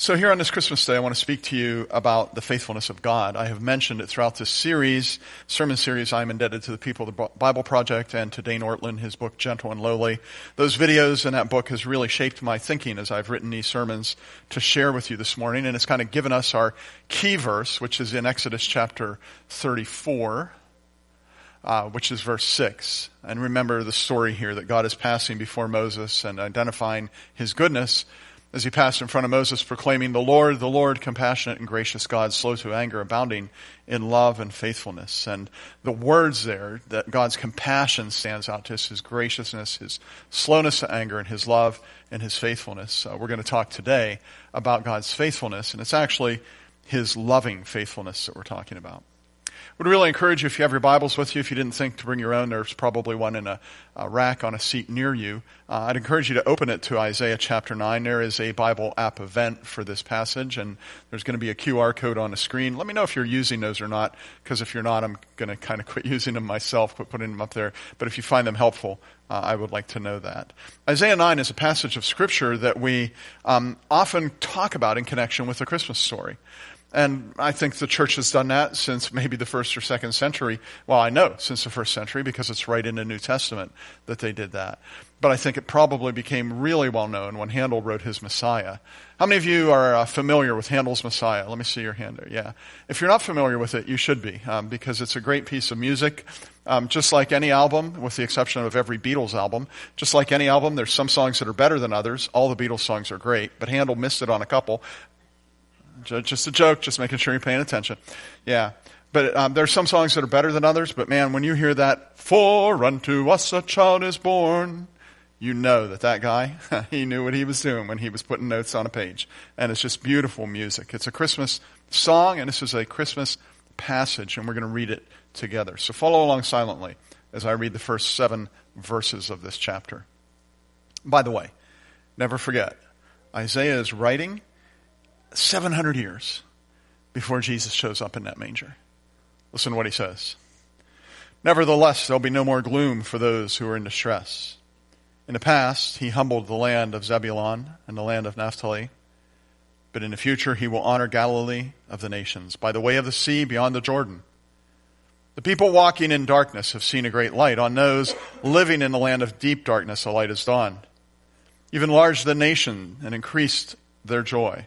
So, here on this Christmas Day, I want to speak to you about the faithfulness of God. I have mentioned it throughout this series, sermon series. I'm indebted to the people of the Bible Project and to Dane Ortlund, his book, Gentle and Lowly. Those videos and that book has really shaped my thinking as I've written these sermons to share with you this morning. And it's kind of given us our key verse, which is in Exodus chapter 34. Uh, which is verse 6. And remember the story here that God is passing before Moses and identifying his goodness as he passed in front of Moses, proclaiming, The Lord, the Lord, compassionate and gracious God, slow to anger, abounding in love and faithfulness. And the words there that God's compassion stands out to us, his graciousness, his slowness to anger, and his love and his faithfulness. Uh, we're going to talk today about God's faithfulness, and it's actually his loving faithfulness that we're talking about would really encourage you if you have your Bibles with you. If you didn't think to bring your own, there's probably one in a, a rack on a seat near you. Uh, I'd encourage you to open it to Isaiah chapter 9. There is a Bible app event for this passage, and there's going to be a QR code on the screen. Let me know if you're using those or not, because if you're not, I'm going to kind of quit using them myself, quit putting them up there. But if you find them helpful, uh, I would like to know that. Isaiah 9 is a passage of Scripture that we um, often talk about in connection with the Christmas story. And I think the church has done that since maybe the first or second century. Well, I know since the first century because it's right in the New Testament that they did that. But I think it probably became really well known when Handel wrote his Messiah. How many of you are uh, familiar with Handel's Messiah? Let me see your hand there. Yeah. If you're not familiar with it, you should be um, because it's a great piece of music. Um, just like any album, with the exception of every Beatles album, just like any album, there's some songs that are better than others. All the Beatles songs are great, but Handel missed it on a couple. Just a joke, just making sure you're paying attention. Yeah. But um, there are some songs that are better than others, but man, when you hear that, for unto us a child is born, you know that that guy, he knew what he was doing when he was putting notes on a page. And it's just beautiful music. It's a Christmas song, and this is a Christmas passage, and we're going to read it together. So follow along silently as I read the first seven verses of this chapter. By the way, never forget, Isaiah is writing 700 years before Jesus shows up in that manger. Listen to what he says. Nevertheless, there'll be no more gloom for those who are in distress. In the past, he humbled the land of Zebulun and the land of Naphtali. But in the future, he will honor Galilee of the nations by the way of the sea beyond the Jordan. The people walking in darkness have seen a great light. On those living in the land of deep darkness, a light has dawned. You've enlarged the nation and increased their joy.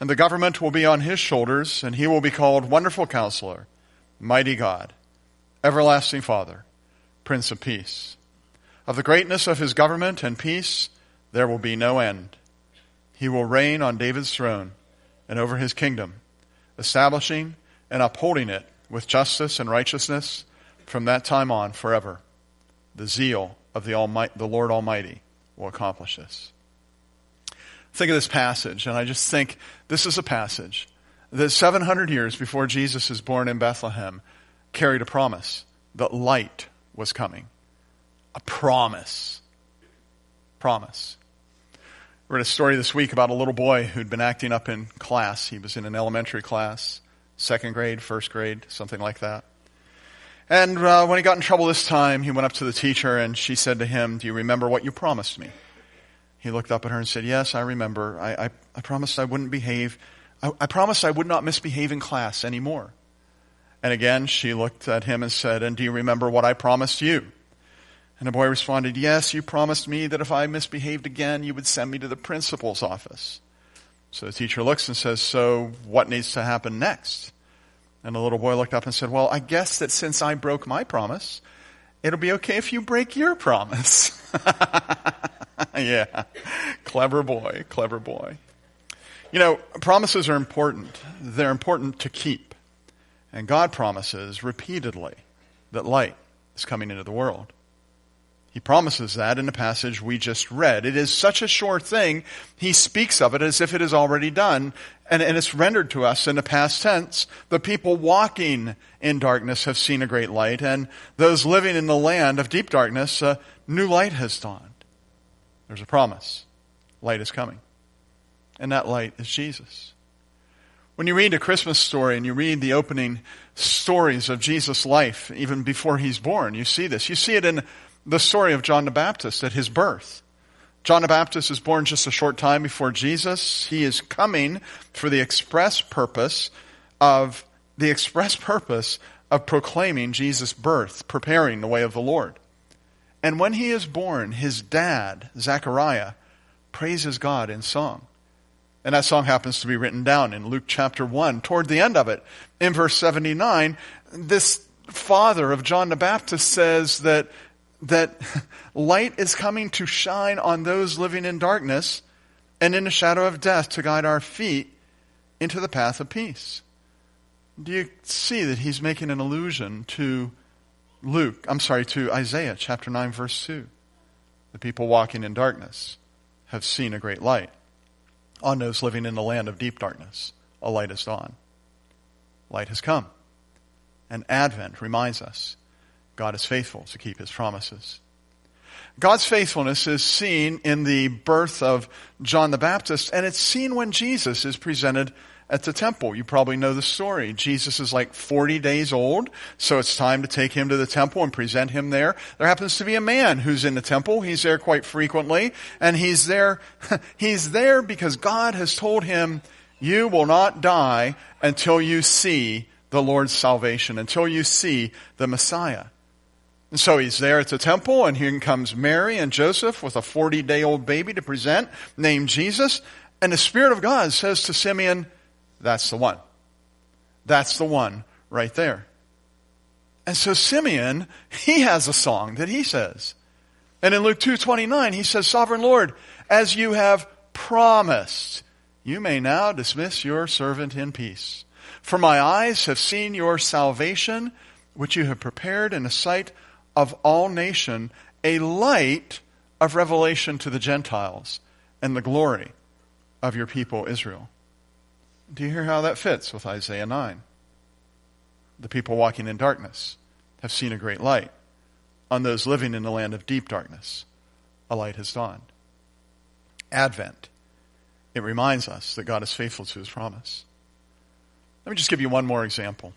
and the government will be on his shoulders, and he will be called Wonderful Counselor, Mighty God, Everlasting Father, Prince of Peace. Of the greatness of his government and peace, there will be no end. He will reign on David's throne and over his kingdom, establishing and upholding it with justice and righteousness from that time on forever. The zeal of the, Almighty, the Lord Almighty will accomplish this think of this passage, and I just think this is a passage that 700 years before Jesus is born in Bethlehem carried a promise that light was coming. A promise. Promise. I read a story this week about a little boy who'd been acting up in class. He was in an elementary class, second grade, first grade, something like that. And uh, when he got in trouble this time, he went up to the teacher and she said to him, Do you remember what you promised me? He looked up at her and said, Yes, I remember. I, I, I promised I wouldn't behave. I, I promised I would not misbehave in class anymore. And again, she looked at him and said, And do you remember what I promised you? And the boy responded, Yes, you promised me that if I misbehaved again, you would send me to the principal's office. So the teacher looks and says, So what needs to happen next? And the little boy looked up and said, Well, I guess that since I broke my promise, it'll be okay if you break your promise. yeah. Clever boy, clever boy. You know, promises are important. They're important to keep. And God promises repeatedly that light is coming into the world. He promises that in the passage we just read. It is such a sure thing, he speaks of it as if it is already done, and, and it's rendered to us in the past tense. The people walking in darkness have seen a great light, and those living in the land of deep darkness, a new light has dawned. There's a promise. Light is coming. And that light is Jesus. When you read a Christmas story and you read the opening stories of Jesus' life, even before he's born, you see this. You see it in the story of John the Baptist at his birth. John the Baptist is born just a short time before Jesus. He is coming for the express purpose of the express purpose of proclaiming Jesus' birth, preparing the way of the Lord. And when he is born, his dad, Zechariah, praises God in song. And that song happens to be written down in Luke chapter 1. Toward the end of it, in verse 79, this father of John the Baptist says that that light is coming to shine on those living in darkness and in the shadow of death to guide our feet into the path of peace. Do you see that he's making an allusion to Luke, I'm sorry, to Isaiah chapter 9, verse 2? The people walking in darkness have seen a great light. On those living in the land of deep darkness, a light has dawned. Light has come. And Advent reminds us God is faithful to keep his promises. God's faithfulness is seen in the birth of John the Baptist, and it's seen when Jesus is presented at the temple. You probably know the story. Jesus is like 40 days old, so it's time to take him to the temple and present him there. There happens to be a man who's in the temple. He's there quite frequently, and he's there, he's there because God has told him, you will not die until you see the Lord's salvation, until you see the Messiah. And so he's there at the temple, and here comes Mary and Joseph with a 40 day old baby to present, named Jesus. And the Spirit of God says to Simeon, That's the one. That's the one right there. And so Simeon, he has a song that he says. And in Luke 2:29 he says, "Sovereign Lord, as you have promised, you may now dismiss your servant in peace. For my eyes have seen your salvation, which you have prepared in the sight of all nation, a light of revelation to the Gentiles and the glory of your people Israel. Do you hear how that fits with Isaiah 9? The people walking in darkness have seen a great light. On those living in the land of deep darkness, a light has dawned. Advent. It reminds us that God is faithful to his promise. Let me just give you one more example.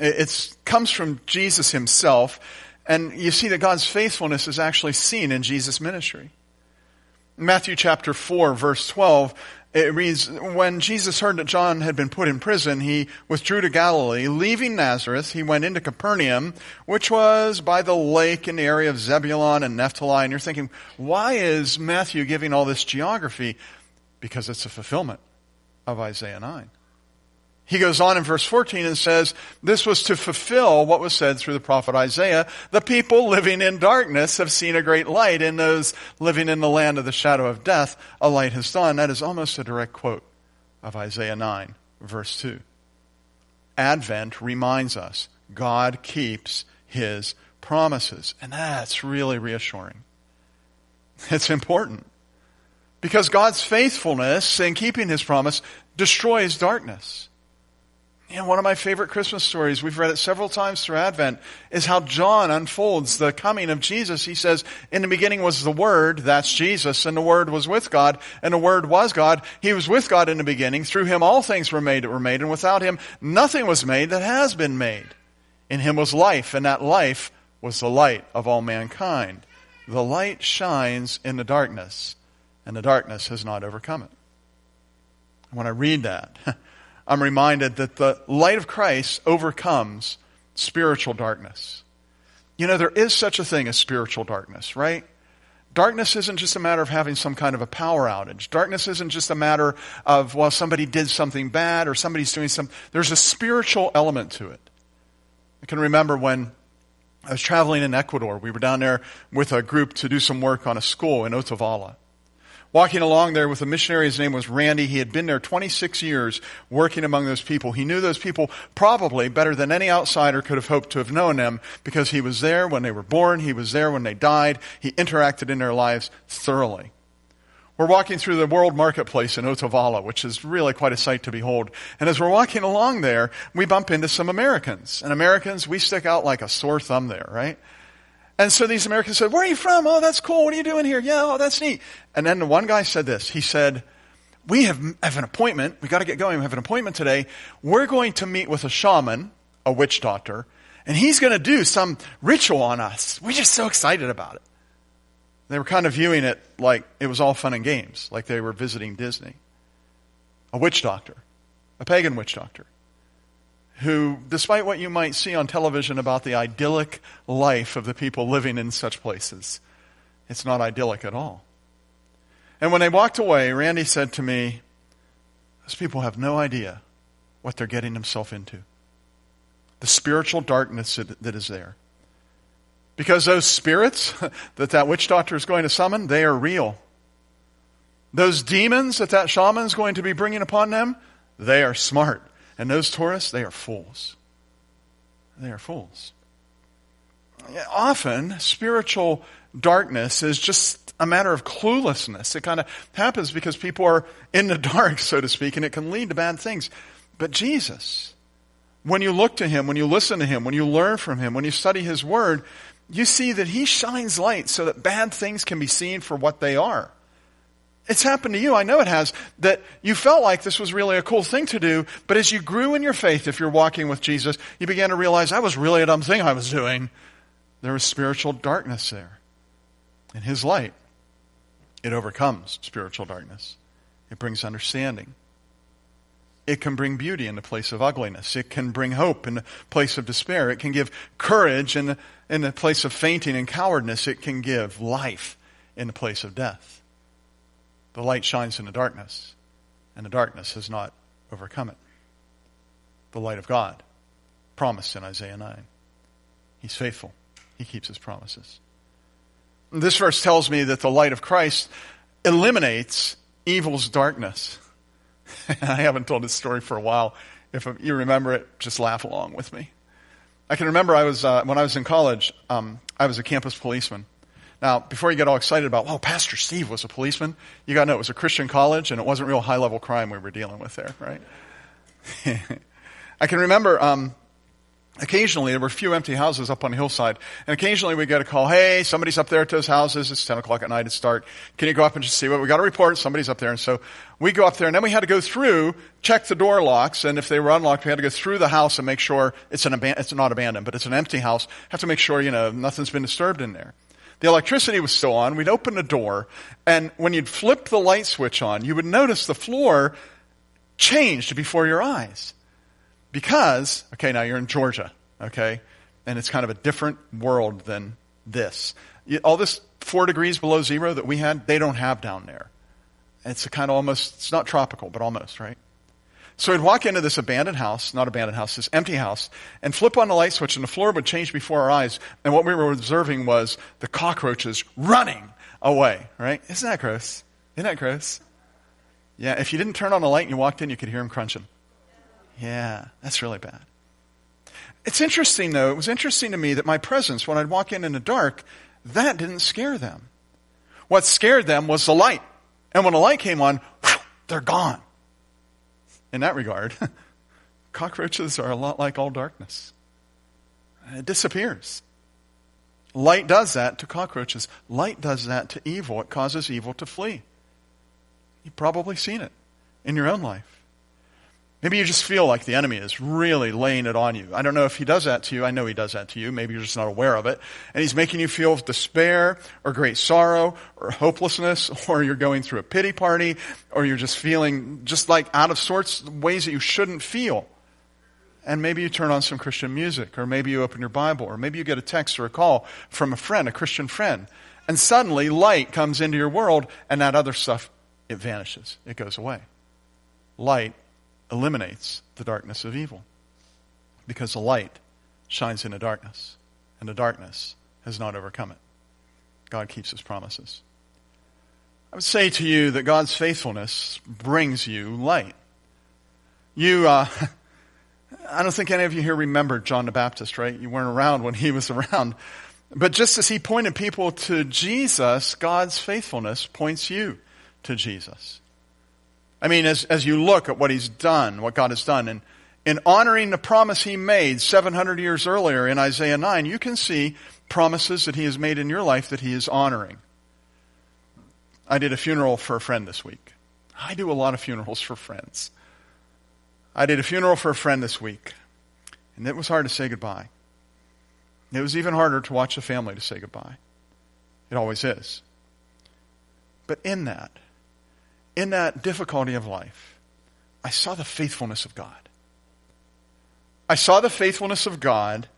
It comes from Jesus himself, and you see that God's faithfulness is actually seen in Jesus' ministry. Matthew chapter 4, verse 12, it reads, When Jesus heard that John had been put in prison, he withdrew to Galilee. Leaving Nazareth, he went into Capernaum, which was by the lake in the area of Zebulun and Naphtali. And you're thinking, why is Matthew giving all this geography? Because it's a fulfillment of Isaiah 9. He goes on in verse 14 and says, This was to fulfill what was said through the prophet Isaiah. The people living in darkness have seen a great light. and those living in the land of the shadow of death, a light has dawned. That is almost a direct quote of Isaiah 9, verse 2. Advent reminds us God keeps his promises. And that's really reassuring. It's important. Because God's faithfulness in keeping his promise destroys darkness. You know, one of my favorite Christmas stories, we've read it several times through Advent, is how John unfolds the coming of Jesus. He says, in the beginning was the Word, that's Jesus, and the Word was with God, and the Word was God. He was with God in the beginning. Through Him all things were made that were made, and without Him nothing was made that has been made. In Him was life, and that life was the light of all mankind. The light shines in the darkness, and the darkness has not overcome it. When I read that, I'm reminded that the light of Christ overcomes spiritual darkness. You know, there is such a thing as spiritual darkness, right? Darkness isn't just a matter of having some kind of a power outage. Darkness isn't just a matter of, well, somebody did something bad or somebody's doing something. There's a spiritual element to it. I can remember when I was traveling in Ecuador. We were down there with a group to do some work on a school in Otavalo. Walking along there with a missionary. His name was Randy. He had been there 26 years working among those people. He knew those people probably better than any outsider could have hoped to have known them because he was there when they were born. He was there when they died. He interacted in their lives thoroughly. We're walking through the world marketplace in Otavalo, which is really quite a sight to behold. And as we're walking along there, we bump into some Americans. And Americans, we stick out like a sore thumb there, right? And so these Americans said, where are you from? Oh, that's cool. What are you doing here? Yeah, oh, that's neat. And then the one guy said this. He said, we have, have an appointment. We got to get going. We have an appointment today. We're going to meet with a shaman, a witch doctor, and he's going to do some ritual on us. We're just so excited about it. They were kind of viewing it like it was all fun and games, like they were visiting Disney. A witch doctor, a pagan witch doctor, who, despite what you might see on television about the idyllic life of the people living in such places, it's not idyllic at all. And when they walked away, Randy said to me, Those people have no idea what they're getting themselves into. The spiritual darkness that is there. Because those spirits that that witch doctor is going to summon, they are real. Those demons that that shaman is going to be bringing upon them, they are smart. And those tourists, they are fools. They are fools. Often, spiritual darkness is just a matter of cluelessness. It kind of happens because people are in the dark, so to speak, and it can lead to bad things. But Jesus, when you look to Him, when you listen to Him, when you learn from Him, when you study His Word, you see that he shines light so that bad things can be seen for what they are. It's happened to you. I know it has. That you felt like this was really a cool thing to do, but as you grew in your faith, if you're walking with Jesus, you began to realize that was really a dumb thing I was doing. There was spiritual darkness there. And his light, it overcomes spiritual darkness. It brings understanding. It can bring beauty in the place of ugliness. It can bring hope in the place of despair. It can give courage in the, in the place of fainting and cowardness. It can give life in the place of death. The light shines in the darkness, and the darkness has not overcome it. The light of God, promised in Isaiah 9. He's faithful. He keeps his promises. This verse tells me that the light of Christ eliminates evil's darkness. I haven't told this story for a while. If you remember it, just laugh along with me. I can remember I was, uh, when I was in college, um, I was a campus policeman. Now, before you get all excited about, oh, Pastor Steve was a policeman, you gotta know it was a Christian college and it wasn't real high level crime we were dealing with there, right? I can remember, um, occasionally there were a few empty houses up on the hillside and occasionally we'd get a call hey somebody's up there at those houses. It's 10 o'clock at night. It's dark. Can you go up and just see what we got a report? Somebody's up there. And so we go up there and then we had to go through check the door locks and if they were unlocked we had to go through the house and make sure it's an aban- it's not abandoned but it's an empty house. Have to make sure you know nothing's been disturbed in there the electricity was still on we'd open the door and when you'd flip the light switch on you would notice the floor changed before your eyes because, okay, now you're in Georgia, okay? And it's kind of a different world than this. All this four degrees below zero that we had, they don't have down there. It's a kind of almost, it's not tropical, but almost, right? So we'd walk into this abandoned house, not abandoned house, this empty house, and flip on the light switch, and the floor would change before our eyes. And what we were observing was the cockroaches running away, right? Isn't that gross? Isn't that gross? Yeah, if you didn't turn on the light and you walked in, you could hear them crunching. Yeah, that's really bad. It's interesting, though. It was interesting to me that my presence, when I'd walk in in the dark, that didn't scare them. What scared them was the light. And when the light came on, they're gone. In that regard, cockroaches are a lot like all darkness. It disappears. Light does that to cockroaches. Light does that to evil. It causes evil to flee. You've probably seen it in your own life. Maybe you just feel like the enemy is really laying it on you. I don't know if he does that to you. I know he does that to you. Maybe you're just not aware of it. And he's making you feel despair or great sorrow or hopelessness or you're going through a pity party or you're just feeling just like out of sorts ways that you shouldn't feel. And maybe you turn on some Christian music or maybe you open your Bible or maybe you get a text or a call from a friend, a Christian friend. And suddenly light comes into your world and that other stuff, it vanishes. It goes away. Light eliminates the darkness of evil because the light shines in the darkness, and the darkness has not overcome it. God keeps his promises. I would say to you that God's faithfulness brings you light. You, uh, I don't think any of you here remember John the Baptist, right? You weren't around when he was around. But just as he pointed people to Jesus, God's faithfulness points you to Jesus. I mean, as, as you look at what he's done, what God has done, and in honoring the promise he made 700 years earlier in Isaiah 9, you can see promises that he has made in your life that he is honoring. I did a funeral for a friend this week. I do a lot of funerals for friends. I did a funeral for a friend this week, and it was hard to say goodbye. It was even harder to watch the family to say goodbye. It always is. But in that, in that difficulty of life, I saw the faithfulness of God. I saw the faithfulness of God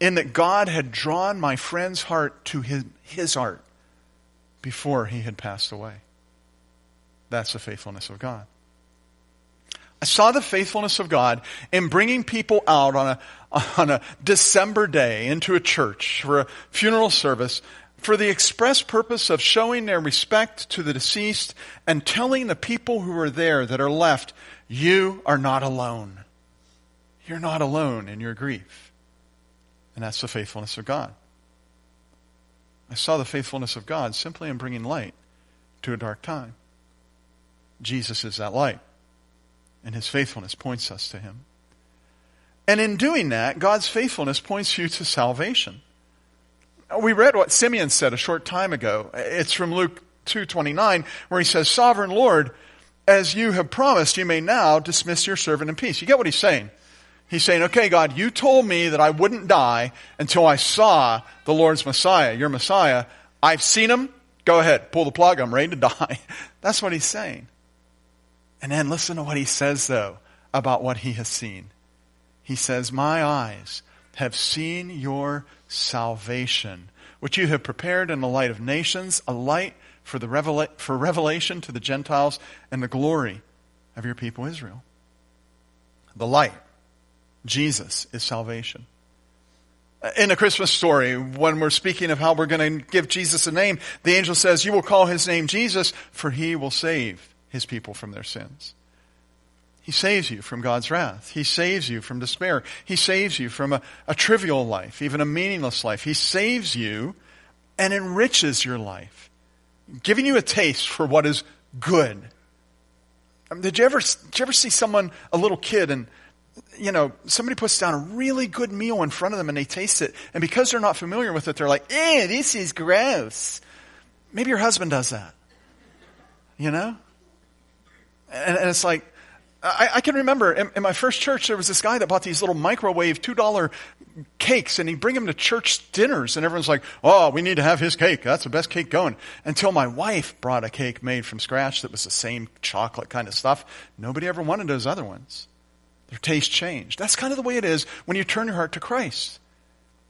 in that God had drawn my friend's heart to his, his heart before he had passed away. That's the faithfulness of God. I saw the faithfulness of God in bringing people out on a, on a December day into a church for a funeral service for the express purpose of showing their respect to the deceased and telling the people who are there that are left, you are not alone. You're not alone in your grief. And that's the faithfulness of God. I saw the faithfulness of God simply in bringing light to a dark time. Jesus is that light, and his faithfulness points us to him. And in doing that, God's faithfulness points you to salvation. We read what Simeon said a short time ago. It's from Luke 2:29 where he says, "Sovereign Lord, as you have promised, you may now dismiss your servant in peace." You get what he's saying? He's saying, okay, God, you told me that I wouldn't die until I saw the Lord's Messiah, your Messiah. I've seen him. Go ahead, pull the plug. I'm ready to die. That's what he's saying. And then listen to what he says, though, about what he has seen. He says, My eyes have seen your salvation, which you have prepared in the light of nations, a light for, the revela- for revelation to the Gentiles and the glory of your people Israel. The light Jesus is salvation. In a Christmas story, when we're speaking of how we're going to give Jesus a name, the angel says, You will call his name Jesus, for he will save his people from their sins. He saves you from God's wrath. He saves you from despair. He saves you from a, a trivial life, even a meaningless life. He saves you and enriches your life, giving you a taste for what is good. I mean, did you ever did you ever see someone, a little kid, and you know, somebody puts down a really good meal in front of them and they taste it, and because they're not familiar with it, they're like, eh, this is gross. Maybe your husband does that. You know? And, and it's like, I, I, can remember in, in, my first church, there was this guy that bought these little microwave $2 cakes, and he'd bring them to church dinners, and everyone's like, oh, we need to have his cake. That's the best cake going. Until my wife brought a cake made from scratch that was the same chocolate kind of stuff. Nobody ever wanted those other ones. Their taste changed. That's kind of the way it is when you turn your heart to Christ.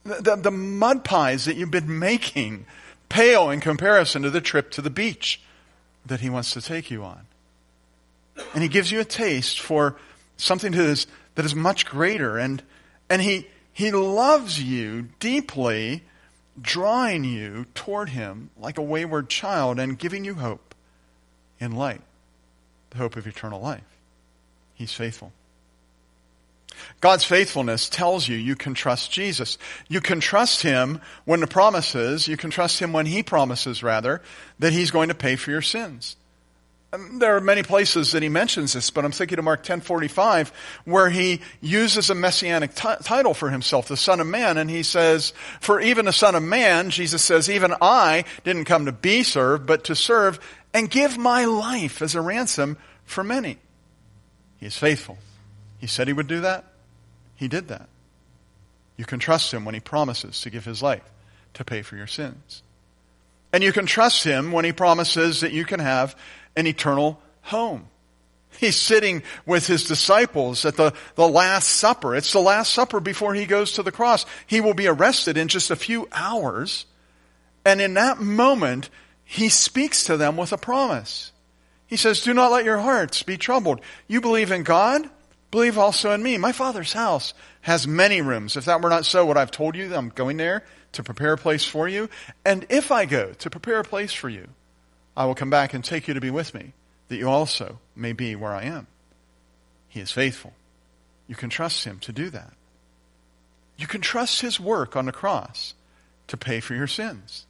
The, the, the mud pies that you've been making pale in comparison to the trip to the beach that He wants to take you on. And He gives you a taste for something that is, that is much greater. And, and he, he loves you deeply, drawing you toward Him like a wayward child and giving you hope in light, the hope of eternal life. He's faithful. God's faithfulness tells you you can trust Jesus. You can trust Him when the promises, you can trust Him when He promises, rather, that He's going to pay for your sins. Um, there are many places that he mentions this, but I'm thinking of Mark 10:45, where he uses a messianic t- title for himself, the Son of Man, and he says, "For even the Son of Man," Jesus says, "even I didn't come to be served, but to serve and give my life as a ransom for many." He is faithful. He said he would do that. He did that. You can trust him when he promises to give his life to pay for your sins. And you can trust him when he promises that you can have an eternal home. He's sitting with his disciples at the, the Last Supper. It's the Last Supper before he goes to the cross. He will be arrested in just a few hours. And in that moment, he speaks to them with a promise. He says, Do not let your hearts be troubled. You believe in God? Believe also in me. My Father's house has many rooms. If that were not so, what I've told you, I'm going there to prepare a place for you. And if I go to prepare a place for you, I will come back and take you to be with me, that you also may be where I am. He is faithful. You can trust him to do that. You can trust his work on the cross to pay for your sins.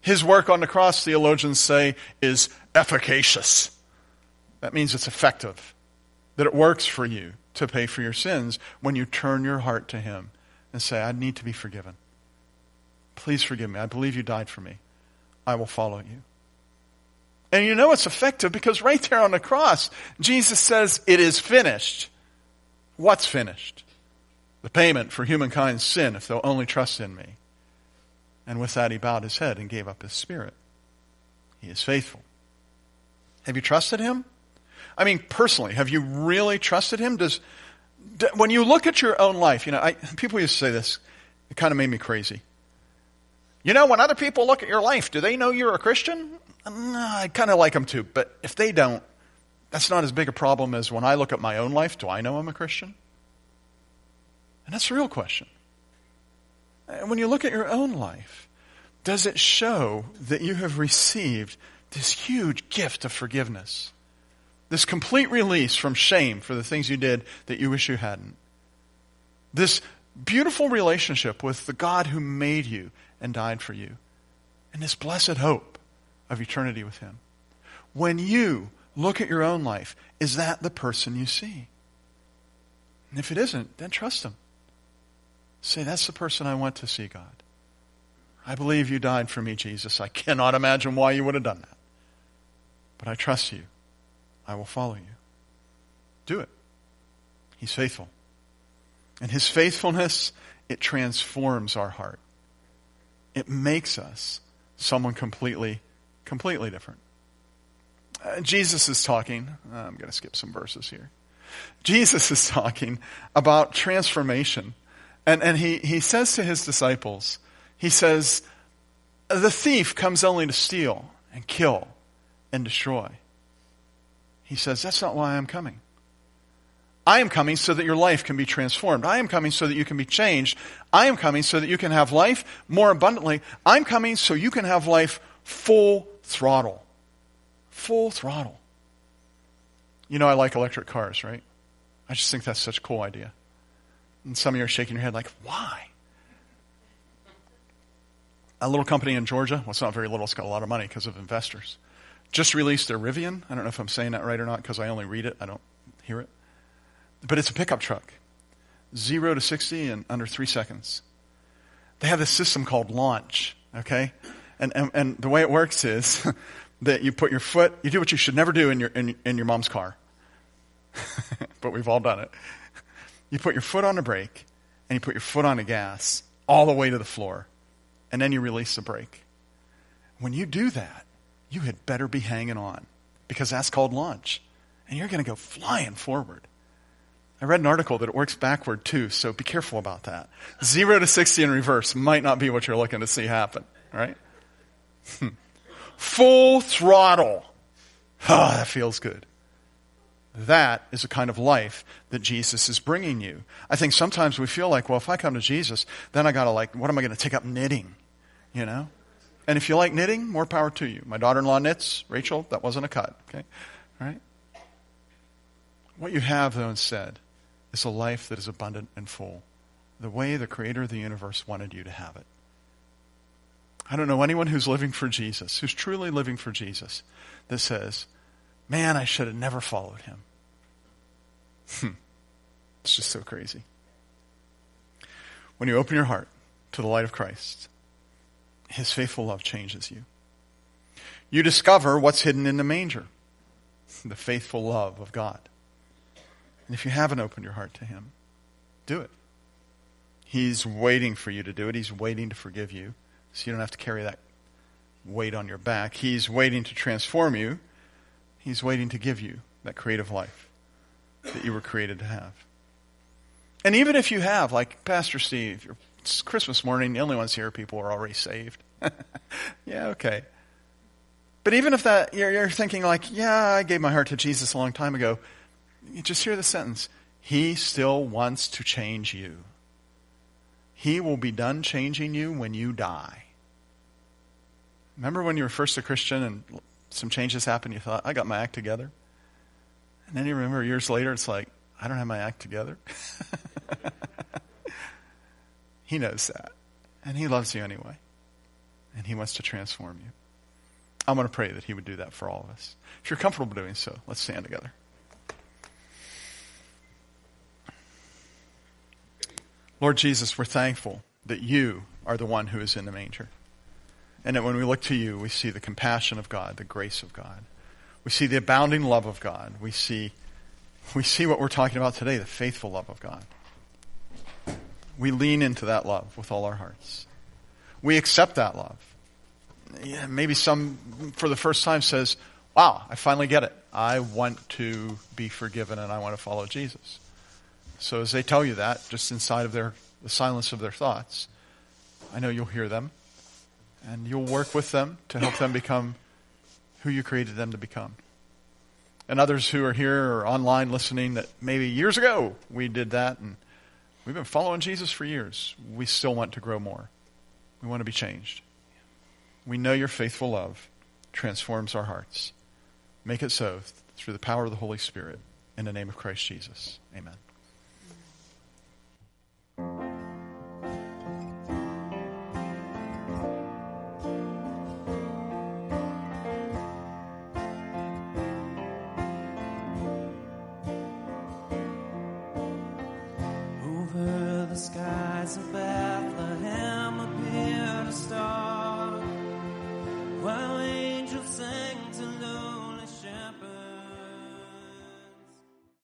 His work on the cross, theologians say, is efficacious. That means it's effective, that it works for you to pay for your sins when you turn your heart to him and say, I need to be forgiven. Please forgive me. I believe you died for me. I will follow you. And you know it's effective because right there on the cross, Jesus says, It is finished. What's finished? The payment for humankind's sin if they'll only trust in me. And with that, he bowed his head and gave up his spirit. He is faithful. Have you trusted him? I mean, personally, have you really trusted him? Does, when you look at your own life, you know, I, people used to say this, it kind of made me crazy. You know, when other people look at your life, do they know you're a Christian? I kind of like them too, but if they don't, that's not as big a problem as when I look at my own life. Do I know I'm a Christian? And that's the real question. And when you look at your own life, does it show that you have received this huge gift of forgiveness? This complete release from shame for the things you did that you wish you hadn't. This beautiful relationship with the God who made you and died for you. And this blessed hope of eternity with Him. When you look at your own life, is that the person you see? And if it isn't, then trust Him. Say, that's the person I want to see, God. I believe you died for me, Jesus. I cannot imagine why you would have done that. But I trust you. I will follow you. Do it. He's faithful. And his faithfulness, it transforms our heart. It makes us someone completely, completely different. Uh, Jesus is talking, uh, I'm going to skip some verses here. Jesus is talking about transformation. And, and he, he says to his disciples, he says, the thief comes only to steal and kill and destroy. He says, that's not why I'm coming. I am coming so that your life can be transformed. I am coming so that you can be changed. I am coming so that you can have life more abundantly. I'm coming so you can have life full throttle. Full throttle. You know, I like electric cars, right? I just think that's such a cool idea. And some of you are shaking your head like, why? A little company in Georgia, well, it's not very little, it's got a lot of money because of investors, just released their Rivian. I don't know if I'm saying that right or not because I only read it, I don't hear it. But it's a pickup truck. Zero to 60 in under three seconds. They have this system called launch, okay? And, and, and the way it works is that you put your foot, you do what you should never do in your, in, in your mom's car. but we've all done it. You put your foot on the brake and you put your foot on the gas all the way to the floor. And then you release the brake. When you do that, you had better be hanging on because that's called launch. And you're going to go flying forward. I read an article that it works backward too, so be careful about that. Zero to 60 in reverse might not be what you're looking to see happen, right? Full throttle. Ah, that feels good. That is the kind of life that Jesus is bringing you. I think sometimes we feel like, well, if I come to Jesus, then I gotta like, what am I gonna take up knitting? You know? And if you like knitting, more power to you. My daughter-in-law knits. Rachel, that wasn't a cut. Okay? All right? What you have, though, instead is a life that is abundant and full, the way the creator of the universe wanted you to have it. I don't know anyone who's living for Jesus, who's truly living for Jesus, that says, Man, I should have never followed him. Hmm. It's just so crazy. When you open your heart to the light of Christ, his faithful love changes you. You discover what's hidden in the manger the faithful love of God. And if you haven't opened your heart to Him, do it. He's waiting for you to do it. He's waiting to forgive you so you don't have to carry that weight on your back. He's waiting to transform you. He's waiting to give you that creative life that you were created to have. And even if you have, like Pastor Steve, it's Christmas morning, the only ones here, people are already saved. yeah, okay. But even if that, you're, you're thinking like, yeah, I gave my heart to Jesus a long time ago, you just hear the sentence. He still wants to change you. He will be done changing you when you die. Remember when you were first a Christian and some changes happened, you thought, I got my act together? And then you remember years later, it's like, I don't have my act together. he knows that. And he loves you anyway. And he wants to transform you. I'm going to pray that he would do that for all of us. If you're comfortable doing so, let's stand together. Lord Jesus, we're thankful that you are the one who is in the manger. And that when we look to you, we see the compassion of God, the grace of God. We see the abounding love of God. We see, we see what we're talking about today, the faithful love of God. We lean into that love with all our hearts. We accept that love. Yeah, maybe some, for the first time, says, Wow, I finally get it. I want to be forgiven and I want to follow Jesus. So as they tell you that, just inside of their, the silence of their thoughts, I know you'll hear them and you'll work with them to help them become who you created them to become. And others who are here or online listening that maybe years ago we did that and we've been following Jesus for years. We still want to grow more. We want to be changed. We know your faithful love transforms our hearts. Make it so through the power of the Holy Spirit. In the name of Christ Jesus. Amen.